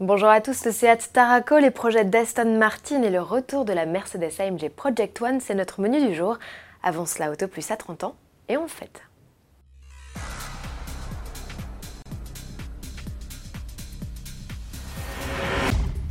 Bonjour à tous, le Seat Taraco, les projets d'Aston Martin et le retour de la Mercedes AMG Project One, c'est notre menu du jour. Avant cela, Auto Plus à 30 ans et on fête.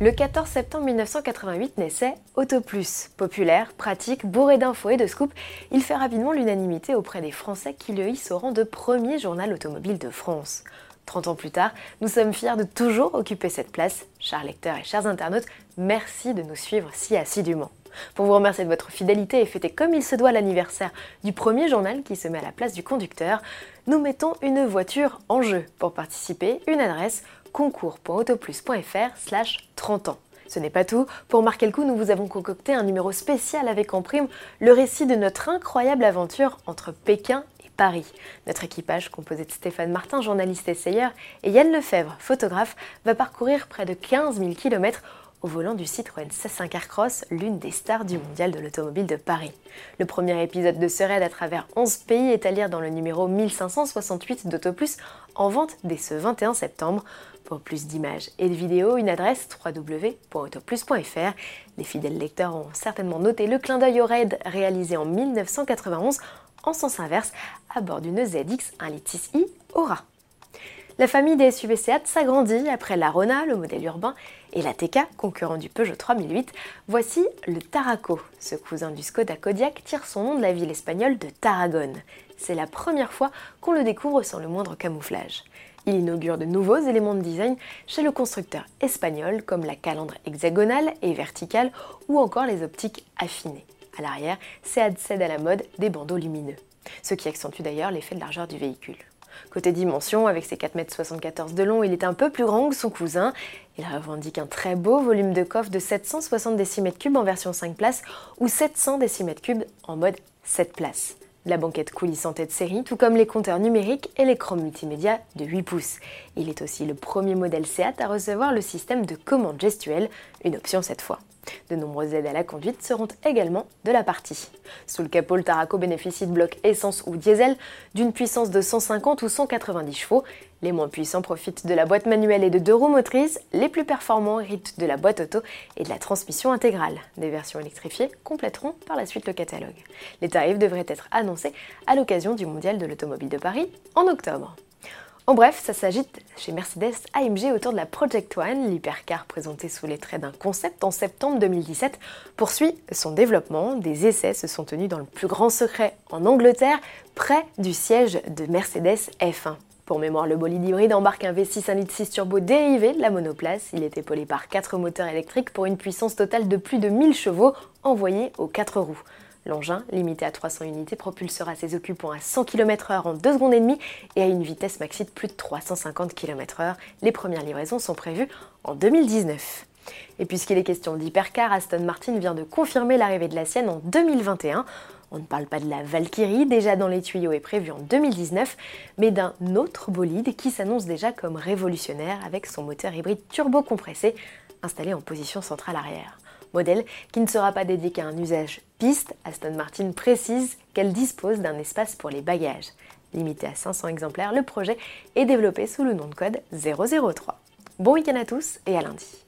Le 14 septembre 1988 naissait Auto Plus. Populaire, pratique, bourré d'infos et de scoops, il fait rapidement l'unanimité auprès des Français qui le hissent au rang de premier journal automobile de France. 30 ans plus tard, nous sommes fiers de toujours occuper cette place. Chers lecteurs et chers internautes, merci de nous suivre si assidûment. Pour vous remercier de votre fidélité et fêter comme il se doit l'anniversaire du premier journal qui se met à la place du conducteur, nous mettons une voiture en jeu. Pour participer, une adresse concours.autoplus.fr slash 30 ans. Ce n'est pas tout. Pour marquer le coup, nous vous avons concocté un numéro spécial avec en prime le récit de notre incroyable aventure entre Pékin Paris. Notre équipage, composé de Stéphane Martin, journaliste essayeur, et Yann Lefebvre, photographe, va parcourir près de 15 000 km au volant du Citroën C5 Aircross, l'une des stars du mondial de l'automobile de Paris. Le premier épisode de ce raid à travers 11 pays est à lire dans le numéro 1568 d'Autoplus, en vente dès ce 21 septembre. Pour plus d'images et de vidéos, une adresse www.autoplus.fr. Les fidèles lecteurs ont certainement noté le clin d'œil au raid réalisé en 1991 en sens inverse à bord d'une ZX 1 litre i Aura. La famille des SUV Seat s'agrandit après la Rona, le modèle urbain, et la TK, concurrent du Peugeot 3008. Voici le Taraco. Ce cousin du Skoda Kodiaq tire son nom de la ville espagnole de Tarragone. C'est la première fois qu'on le découvre sans le moindre camouflage. Il inaugure de nouveaux éléments de design chez le constructeur espagnol comme la calandre hexagonale et verticale ou encore les optiques affinées. À l'arrière, Seat cède à la mode des bandeaux lumineux, ce qui accentue d'ailleurs l'effet de largeur du véhicule. Côté dimension, avec ses 4,74 m de long, il est un peu plus grand que son cousin. Il revendique un très beau volume de coffre de 760 décimètres cubes en version 5 places ou 700 décimètres cubes en mode 7 places. La banquette coulissante de série, tout comme les compteurs numériques et l'écran multimédia de 8 pouces. Il est aussi le premier modèle Seat à recevoir le système de commande gestuelle, une option cette fois. De nombreuses aides à la conduite seront également de la partie. Sous le capot, le Taraco bénéficie de blocs essence ou diesel d'une puissance de 150 ou 190 chevaux. Les moins puissants profitent de la boîte manuelle et de deux roues motrices, les plus performants héritent de la boîte auto et de la transmission intégrale. Des versions électrifiées compléteront par la suite le catalogue. Les tarifs devraient être annoncés à l'occasion du Mondial de l'automobile de Paris en octobre. En bref, ça s'agite chez Mercedes AMG autour de la Project One, l'hypercar présenté sous les traits d'un concept en septembre 2017, poursuit son développement. Des essais se sont tenus dans le plus grand secret en Angleterre, près du siège de Mercedes F1. Pour mémoire, le bolide hybride embarque un V6 1.6 turbo dérivé de la monoplace. Il est épaulé par 4 moteurs électriques pour une puissance totale de plus de 1000 chevaux envoyés aux 4 roues. L'engin, limité à 300 unités, propulsera ses occupants à 100 km/h en 2 secondes et demie et à une vitesse maxi de plus de 350 km/h. Les premières livraisons sont prévues en 2019. Et puisqu'il est question d'hypercar, Aston Martin vient de confirmer l'arrivée de la sienne en 2021. On ne parle pas de la Valkyrie, déjà dans les tuyaux et prévue en 2019, mais d'un autre bolide qui s'annonce déjà comme révolutionnaire avec son moteur hybride turbo-compressé installé en position centrale arrière modèle qui ne sera pas dédié qu'à un usage piste, Aston Martin précise qu'elle dispose d'un espace pour les bagages. Limité à 500 exemplaires, le projet est développé sous le nom de code 003. Bon week-end à tous et à lundi.